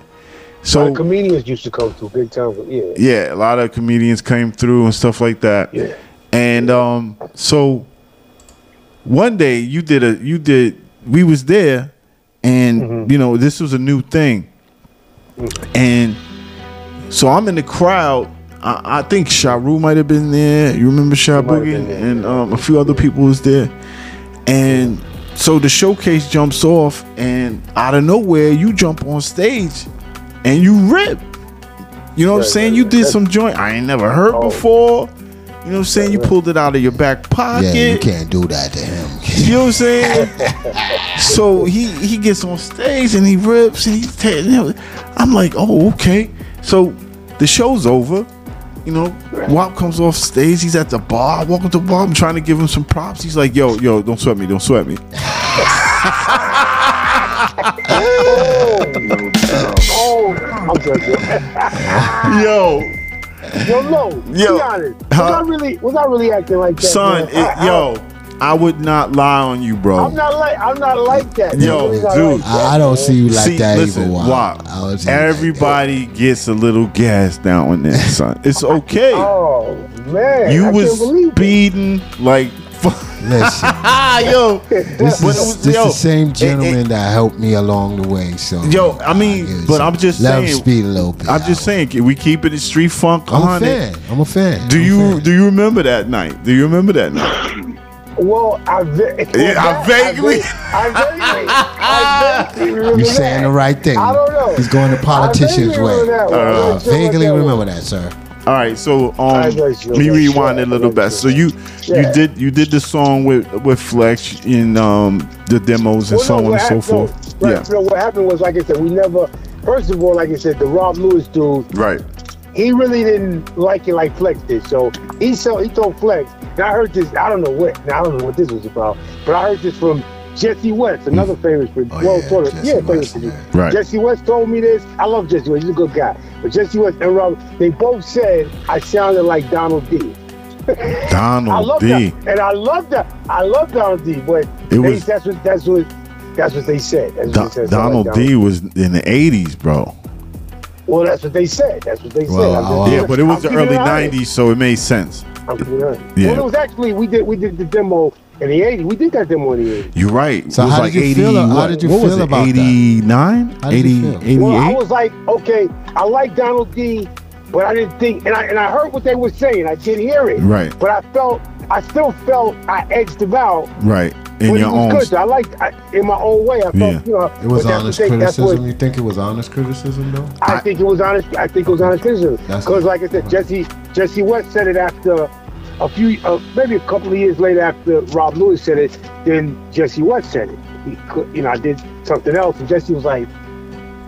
So So, comedians used to come through big time. Yeah. yeah, a lot of comedians came through and stuff like that. Yeah. And um, so one day you did a you did we was there, and Mm-hmm. you know this was a new thing, and so I'm in the crowd. I, I think Sharu might have been there. You remember Sha might have Boogie been there, and um, a few other people was there, and so the showcase jumps off, and out of nowhere you jump on stage, and you rip. You know what I'm saying? right, You did some joint I ain't never heard Oh. before. You know what I'm saying? You pulled it out of your back pocket. Yeah, you can't do that to him. You know what I'm saying? so he he gets on stage and he rips and he's ta- you know, I'm like, oh okay. So the show's over. You know, Wop comes off stage. He's at the bar. I walk up to the bar. I'm trying to give him some props. He's like, yo, yo, don't sweat me. Don't sweat me. Oh, I'm joking. Yo, Yo, no. Yo, be honest. Was huh? I really was I really acting like that? son, it, I- I- yo, I would not lie on you, bro. I'm not like I'm not like that. Yo, I'm really not dude. like that, I, I don't see you like See, that listen, either. Wow. Wop. I don't see you like. Everybody gets a little gas down and then, son. It's oh, okay. Oh man, you I was can't believe it. speeding like Listen, yo. this But it is was- this yo, the same gentleman it- that helped me along the way. So Yo, I mean, yeah, but I'm just let him saying. speed a little bit. I'm just saying, can we keep it in street funk? I'm a 100? fan. I'm a fan. Do I'm you fan. do you remember that night? Do you remember that night? Well, I, ve- Yeah, I vaguely- I vaguely, I vaguely remember You're saying that. the right thing. I don't know. He's going the politician's I vaguely way. remember that. I'm Uh, not sure what Vaguely remember that, sir. All right, so um, I got you, let me I got you. rewind it a little bit. So you you did you did the song with with Flex in um the demos and Well, so no, on and so forth. no, Yeah, right, no, what happened was, like I said, we never. First of all, like I said, the Rob Lewis dude, right. he really didn't like it like Flex did. So he so he told Flex. And I heard this. I don't know what. Now I don't know what this was about, but I heard this from Jesse West, another famous, oh, pro- Oh, well, yeah, sort of, Jesse yeah, famous West, producer. yeah. Right. Jesse West told me this. I love Jesse West. He's a good guy. But Jesse West and Rob, they both said I sounded like Donald D. Donald love D. that, and I love that. I love Donald D. But It they, was- that's what that's what that's what they said. That's what Do- they said. Donald Sound like D was in the '80s, bro. Well, that's what they said. That's what they said. Well, I'm just- Yeah, but it was I'm the early '90s, so it made sense. I'm it. Yeah. Well, it was actually we did we did the demo in the '80s. We did that demo in the '80s. You're right. So it was how like did you 80, feel- how did you what was feel it, about that? 89? How did you 80, feel? Well, I was like, okay, I like Donald D, but I didn't think, and I and I heard what they were saying. I didn't hear it. Right. But I felt, I still felt I edged him out. Right. In but your it was own. good. I liked, I, in my own way. I felt, Yeah. you know, It was honest what they- that's criticism. what- you think it was honest criticism, though? I think it was honest. I think it was honest criticism. Because, like I said, uh-huh. Jesse Jesse West said it after a few, uh, maybe a couple of years later after Rob Lewis said it. Then Jesse West said it. He, you know, I did something else, and Jesse was like,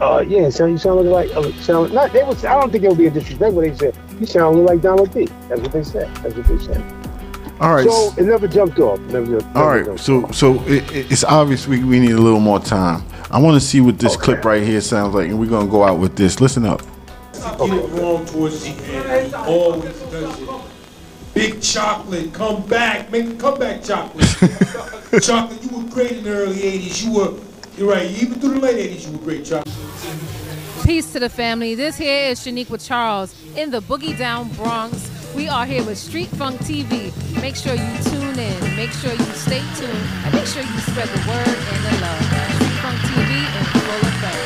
uh, "Yeah, sound you sound like uh, sound not." They was. I don't think it would be a disrespect, but they said you sound like Donald D. That's what they said. That's what they said. All right. So it never jumped off. Never, never All right, jumped so so it, it- it's obvious we, we need a little more time. I want to see what this clip right here sounds like, and we're gonna go out with this. Listen up. Get it wrong towards the end. He always does it. Big chocolate, come back, make a comeback, chocolate. chocolate, you were great in the early '80s. You were, you're right. Even through the late '80s, you were great, chocolate. Peace to the family. This here is Shaniqua Charles in the Boogie Down Bronx. We are here with Street Funk TV. Make sure you tune in. Make sure you stay tuned. And make sure you spread the word and the love. Street Funk TV in full effect.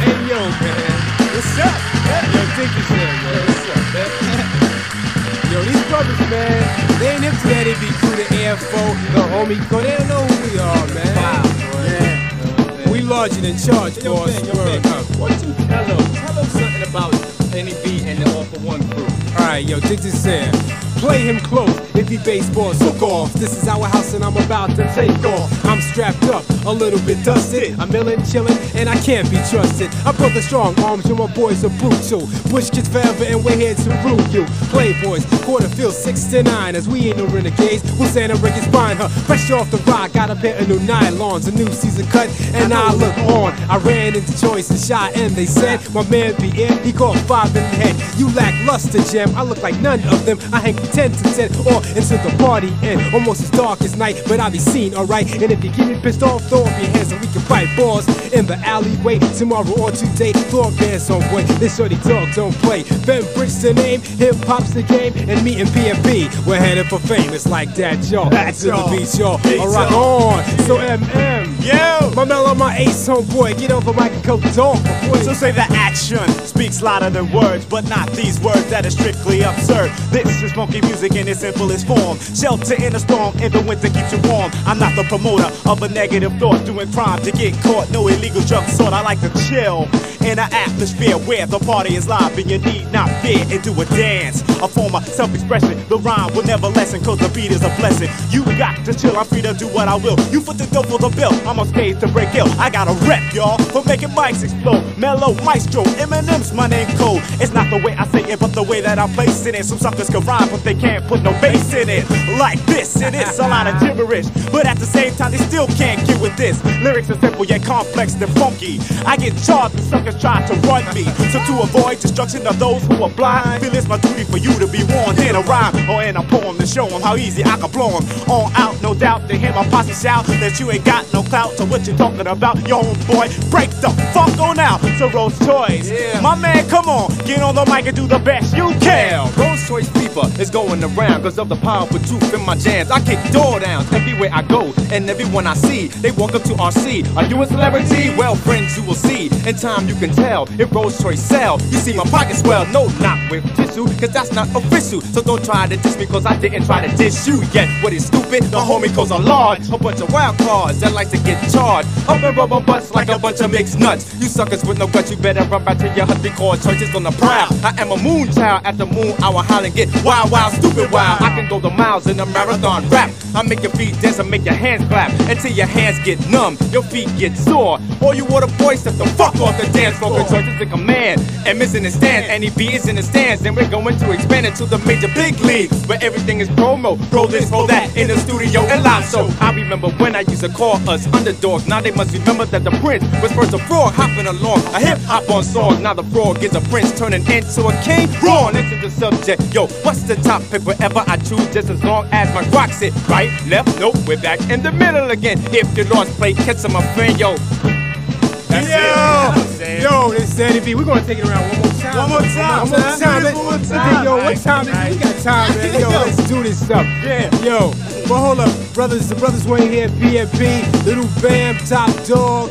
Hey yo, man. What's up? Yo, yo. What's up, man? Yo, these brothers, man, they ain't into that AV crew, the AFO, the homie crew. They don't know who we are, man. Wow. Yeah. We larger than charge, Yo, boss. Ben, yo, Ben. What you tell them? Tell them something about NEB and the All for One crew. All right, yo, check this here. play him close. If he baseball, soak off. This is our house and I'm about to take off. I'm strapped up, a little bit dusted. I'm millin', chillin', and I can't be trusted. I built the strong arms, you my boys are brutal. Bush kids forever, and we're here to rule you. Playboys, quarter field 69. As we ain't no renegades, we'll Santa Rick's spine her. Fresh off the rock, got a pair of new nylons, a new season cut, and I look on. I ran into Choice and shot, and they said, My man be in, he caught five in the head. You lack luster, Jim. I look like none of them. I hang from 10 to 10 or into the party end. Almost as dark as night, but I'll be seen, alright? And if you get me pissed off, throw up your hands and we can fight balls in the alleyway. Tomorrow or today, throw bands on way. This shorty dog don't play. Ben Brick's the name, hip hop's the game, and me and PFP, we're headed for fame. It's like that, y'all. That's to the beat, y'all. Alright, y'all. on. So MM. Yo! My mellow, my ace homeboy. Get over my coat dog. So say the action speaks louder than words, but not these words that are strictly absurd. This is funky music in its simplest form. Shelter in a storm, in the winter keeps you warm. I'm not the promoter of a negative thought, doing crime to get caught. No illegal drug sort. I like to chill in an atmosphere where the party is live and you need not fear do a dance. A form of self-expression. The rhyme will never lessen, cause the beat is a blessing. You got to chill, I'm free to do what I will. You put the dough for the bill. I'm on stage to break ill. I got a rep, y'all, for making mics explode. Mellow maestro, MM's my name code. It's not the way I say it, but the way that I'm placing it. Some suckers can rhyme, but they can't put no bass in it. Like this, it is a lot of gibberish. But at the same time, they still can't get with this. Lyrics are simple yet complex and funky. I get charged when suckers try to run me. So to avoid destruction of those who are blind, feel it's my duty for you to be warned in a rhyme or in a poem to show them how easy I can blow them. On out, no doubt, they hear my posse shout that you ain't got no clout. So what you talking about, your own boy? Break the fuck on out. So Rolls Choyce, my man, come on, get on the mic and do the best you can. Rolls Choyce fever is going around because of the powerful truth in my jams. I kick door downs everywhere I go, and everyone I see, they walk up to RC. Are you a celebrity? Well, friends, you will see. In time, you can tell if Rolls Choyce sell. You see, my pockets swell, no, not with tissue, because that's not official. So don't try to diss me, because I didn't try to diss you yet. What is stupid? The homie goes a large. A bunch of wild cards that like to get charged. Up in rubber butts like a bunch of mixed nuts. You suckers with no guts, you better run back to your hut because Choyce's on the prowl. I am a moon child at the moon hour hollering, get wild, wild, stupid wild. I can go the miles in a marathon rap. I make your feet dance and make your hands clap until your hands get numb, your feet get sore. All you water boys step the fuck off the dance floor. Cause Choyce's in command and missing the stands. Any B is in the stands, Then we're going to expand it to the major big leagues where everything is promo. Roll this, roll that in the studio and live. So I remember when I used to call us underdogs. Now they must remember that the prince was first a frog hopping along a hip hop on song. Now the frog is a prince turning into a king. Wrong, this is the subject. Yo, what's the topic? Wherever I choose, just as long as my rocks it. Right, left, nope, we're back in the middle again. If you lost play, catch some my friend, yo. That's it. Yo, yo, this is B. We're gonna take it around one more time. One more time, One more time. One more Let's- time. Yo, what time is it? We got time, man. Yo, let's do this stuff. Yeah. Yo, but hold up, brothers. The brothers were here. PFP, Little Bam, Top Dog.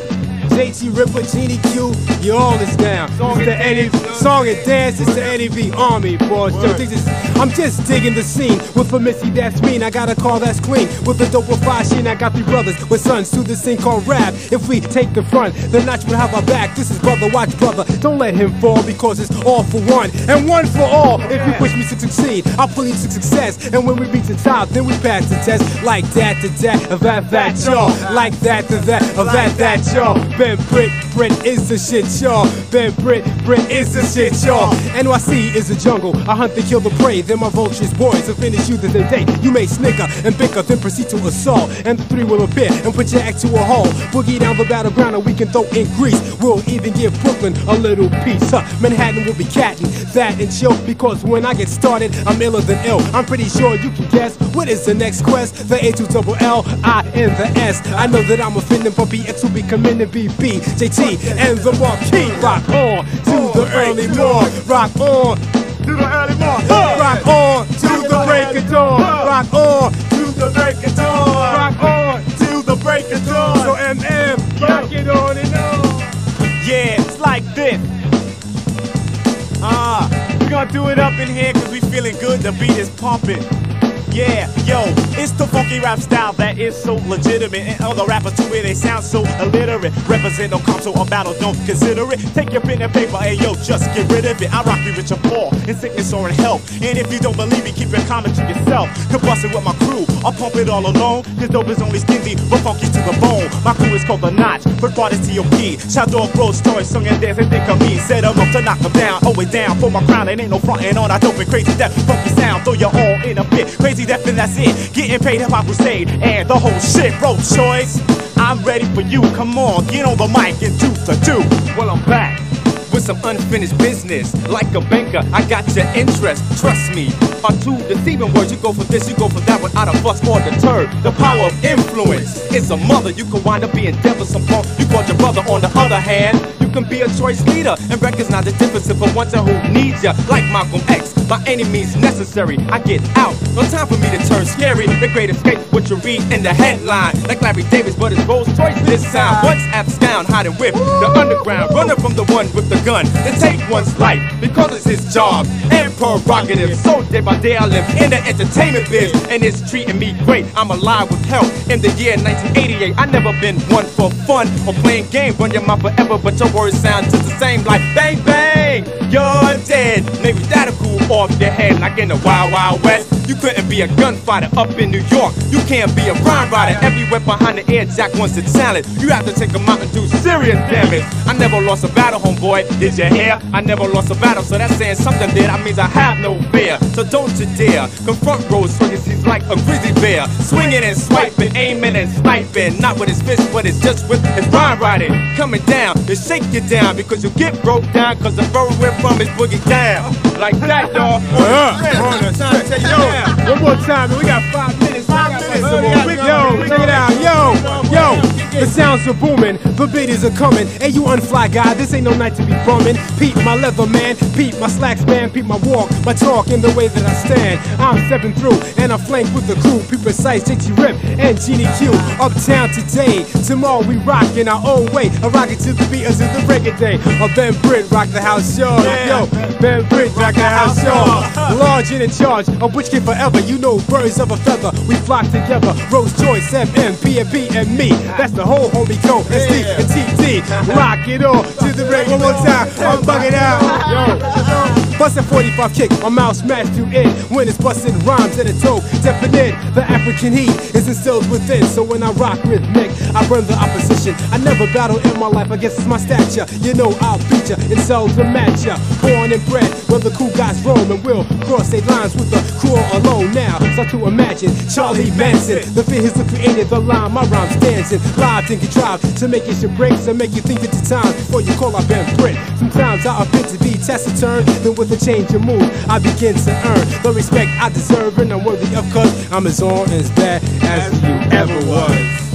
JT Ripper, Genie Q, you all is down. Song it's the Eddie, song and dance, it's the Eddie V Army, boys. Yo, this is, I'm just digging the scene with a Missy that's mean. I got a call that's clean with a dope five sheen. I got three brothers with sons to this thing called rap. If we take the front, the notch will have our back. This is brother, watch brother. Don't let him fall because it's all for one and one for all. If you wish me to succeed, I'll pull you to success. And when we reach the top, then we pass the test like that to that, of that that y'all, like that to that, of that that y'all. Ben Britt, Britt is the shit y'all. Ben Britt, Britt is the shit y'all. NYC is a jungle. I hunt to kill the prey. Then my vultures, boys, will finish you the day. You may snicker and bicker, then proceed to assault. And the three will appear and put your act to a halt. Boogie down the battleground and we can throw in Greece. We'll even give Brooklyn a little piece. Huh? Manhattan will be catting that and chill because when I get started, I'm iller than ill. I'm pretty sure you can guess what is the next quest. The A 2 double L, I, and the S. I know that I'm offending, but BX will be commending BB, JT, and the Marquee. Rock on to the early morn. Rock on To the early morning. Rock on to the break of dawn. Rock on to the break of dawn. Rock on to the break of dawn. So MM, rock it on and on. Yeah, it's like this. Ah, we gonna do it up in here cause we feeling good. The beat is pumping. Yeah, yo, it's the funky rap style that is so legitimate. And other rappers to it, they sound so illiterate. Represent no console or battle, don't consider it. Take your pen and paper, hey yo, just get rid of it. I rock you with your paw, in sickness or in health. And if you don't believe me, keep your comment to yourself. Combusting with my crew, I'll pump it all alone. This dope is only skinny, but funky to the bone. My crew is called the Notch, first part is T.O.P. Shout dog, bros, toys, sung and dance, and think of me. Set 'em up to knock 'em down, always down for my crown. It ain't no frontin' on, I dope and crazy that funky sound. Throw you all in a bit, crazy death, and that's it. Getting paid hip hop crusade, and the whole shit, bro, Choyce. I'm ready for you, come on, get on the mic and do the do. Well, I'm back with some unfinished business. Like a banker, I got your interest. Trust me. Are two deceiving words. You go for this, you go for that without a fuss or deterred. The power of influence is a mother. You can wind up being devil some punk. You called your brother on the other hand. You can be a choice leader and recognize the difference if for one to who needs ya. Like Malcolm X, by any means necessary. I get out. No time for me to turn scary. The great escape, what you read in the headline. Like Larry Davis, but it's Rolls Royce this time. Once abscond, hiding with the underground. Running from the one with the gun. To take one's life because it's his job and prerogative. So day by day I live in the entertainment biz and it's treating me great. I'm alive with health in the year 1988. I never been one for fun or playing games. Run your mouth forever, but your words sound just the same. Like bang bang, you're dead. Maybe that'll cool off your head like in the Wild Wild West. You couldn't be a gunfighter up in New York. You can't be a rhyme writer everywhere behind the air. Jack wants the talent. You have to take 'em out and do serious damage. I never lost a battle, homeboy. Did you hear? I never lost a battle, so that's saying something there. That means I have no fear. So don't you dare confront Rose Circus. He's like a grizzly bear, swinging and swiping, aiming and sniping. Not with his fist, but it's just with his rhyme writing. Coming down to shake you down because you get broke down. Cause the we're from is boogie down. Like that, dog. Uh-huh. Yo, one more time, man. We got five minutes. Five minutes. Yo, check it out. Yo, yo. The sounds are booming, the beaters are coming. Hey, you unfly guy, this ain't no night to be bumming. Peep my leather man, peep my slacks man, peep my walk, my talk, and the way that I stand. I'm stepping through, and I'm flanked with the crew. Be precise, JT Rip and Genie Q. Uptown today, tomorrow we rock in our own way. I rock it to the beat in the reggae day. A Ben Britt rock the house show. Yo, Ben Britt rock the house yo. Large and in charge a witch kid forever. You know, birds of a feather, we flock together. Rolls Choyce, MM, PNP, and me. That's the whole homie code. SD and TT. Rock it on to the reggae one time. I'm bugging out. Yo. Bustin' 45 kick, my mouth smashed to end. When it's bustin' rhymes at a toe, definite. The African heat is instilled within. So when I rock with Nick, I burn the opposition. I never battle in my life, I guess it's my stature. You know I'll beat ya and sell to match ya. Born and bred, where the cool guys roam and will cross their lines with the crew alone now. Start to imagine Charlie Manson. The fear the creator, the line, my rhymes dancing. Live and contrived to make it your breaks and make you think it's the time before you call up Ben Britt. Sometimes I appear to be taciturn, then with a change of mood, I begin to earn the respect I deserve and I'm worthy of cause I'm as on as bad as you ever was.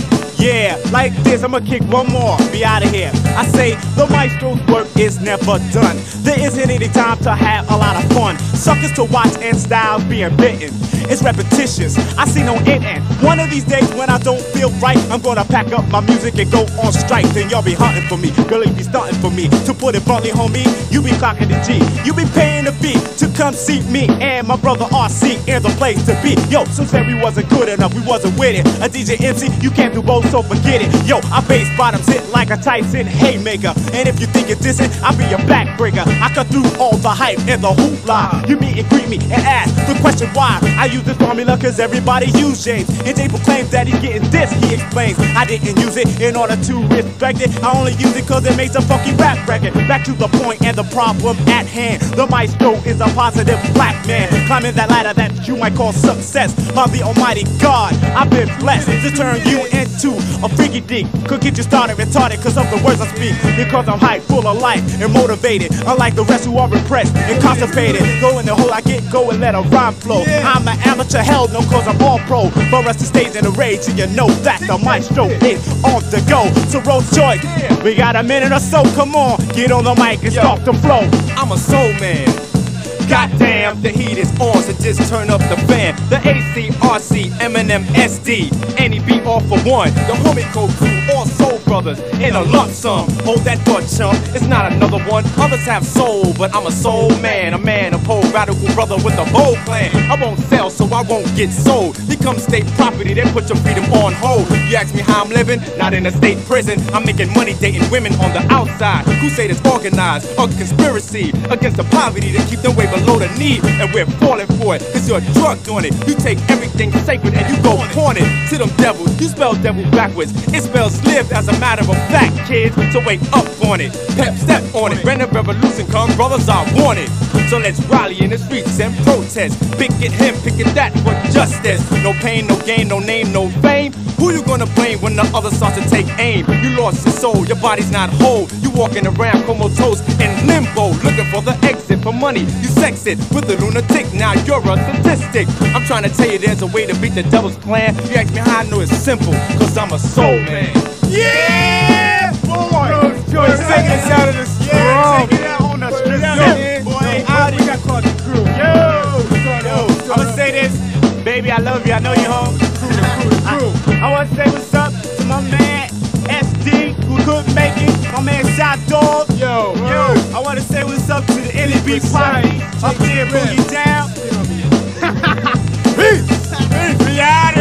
Yeah, like this, I'ma kick one more, be out of here. I say the maestro's work is never done. There isn't any time to have a lot of fun. Suckers to watch and styles being bitten. It's repetitious, I see no end. And one of these days when I don't feel right, I'm gonna pack up my music and go on strike. Then y'all be hunting for me, really be starting for me. To put it bluntly, homie, you be clocking the G. You be paying the fee to come see me and my brother RC in the place to be. Yo, since said we wasn't good enough, we wasn't with it. A DJ MC, you can't do both, so forget it. Yo, I bass bottoms hit like a Tyson haymaker. And if you think you're dissing, I'll be your backbreaker. I cut through all the hype and the hoopla. You meet and greet me and ask the question why. I use this formula cause everybody use James. And Jay proclaims that he's getting this, he explains. I didn't use it in order to respect it. I only use it cause it makes a funky rap record. Back to the point and the problem at hand. The maestro is a positive black man. Climbing that ladder that you might call success. By the almighty God, I've been blessed to turn you into a freaky deek. Could get you started retarded cause of the words I speak. Because I'm hype, full of life and motivated. Unlike the rest who are repressed and constipated. Go in the hole I get, go and let a rhyme flow. I'm an amateur, hell no, cause I'm all pro. For us to stay in the rage, and you know that the maestro is on the go. So Rolls Choyce, we got a minute or so, come on, get on the mic and start the flow. I'm a soul man. Goddamn, the heat is on, so just turn up the fan. The AC, SD, any beat all for one. The homie code crew, all soul brothers, in a lump sum. Hold that thought, chump, it's not another one. Others have soul, but I'm a soul man, a man a poetry radical brother with a bold plan. I won't sell, so I won't get sold. Become state property, then put your freedom on hold. You ask me how I'm living? Not in a state prison. I'm making money dating women on the outside. Crusaders organized, a conspiracy against the poverty to keep them way below the need. And we're falling for it, cause you're drug doing it. You take everything sacred and you go pawn it to them devils. You spell devil backwards. It spells live as a matter of fact, kid, So wake up on it. Pep step on it. When the revolution come, brothers are wanted. So let's rally in the streets and protest. Picket him, picket that for justice. No pain, no gain, no name, no fame. Who you gonna blame when the other starts to take aim? You lost your soul, your body's not whole. You walking around comatose in limbo, looking for the exit for money. You sex it with a lunatic, now you're a statistic. I'm trying to tell you there's a way to beat the devil's plan. You ask me how I know it's simple, cause I'm a soul man. Yeah! Boy! No, boy, take us out of this. Yeah, take it out on us, strip. Yo, boy, out of your call the crew. Yo! Yo, I'ma say this. Baby, I love you. I know you're home. I, I wanna say what's up to my man, SD, who could make it. My man, Shot Dog. Yo, yo. I wanna say what's up to the NB party. Up there, boogie down. Peace! Peace!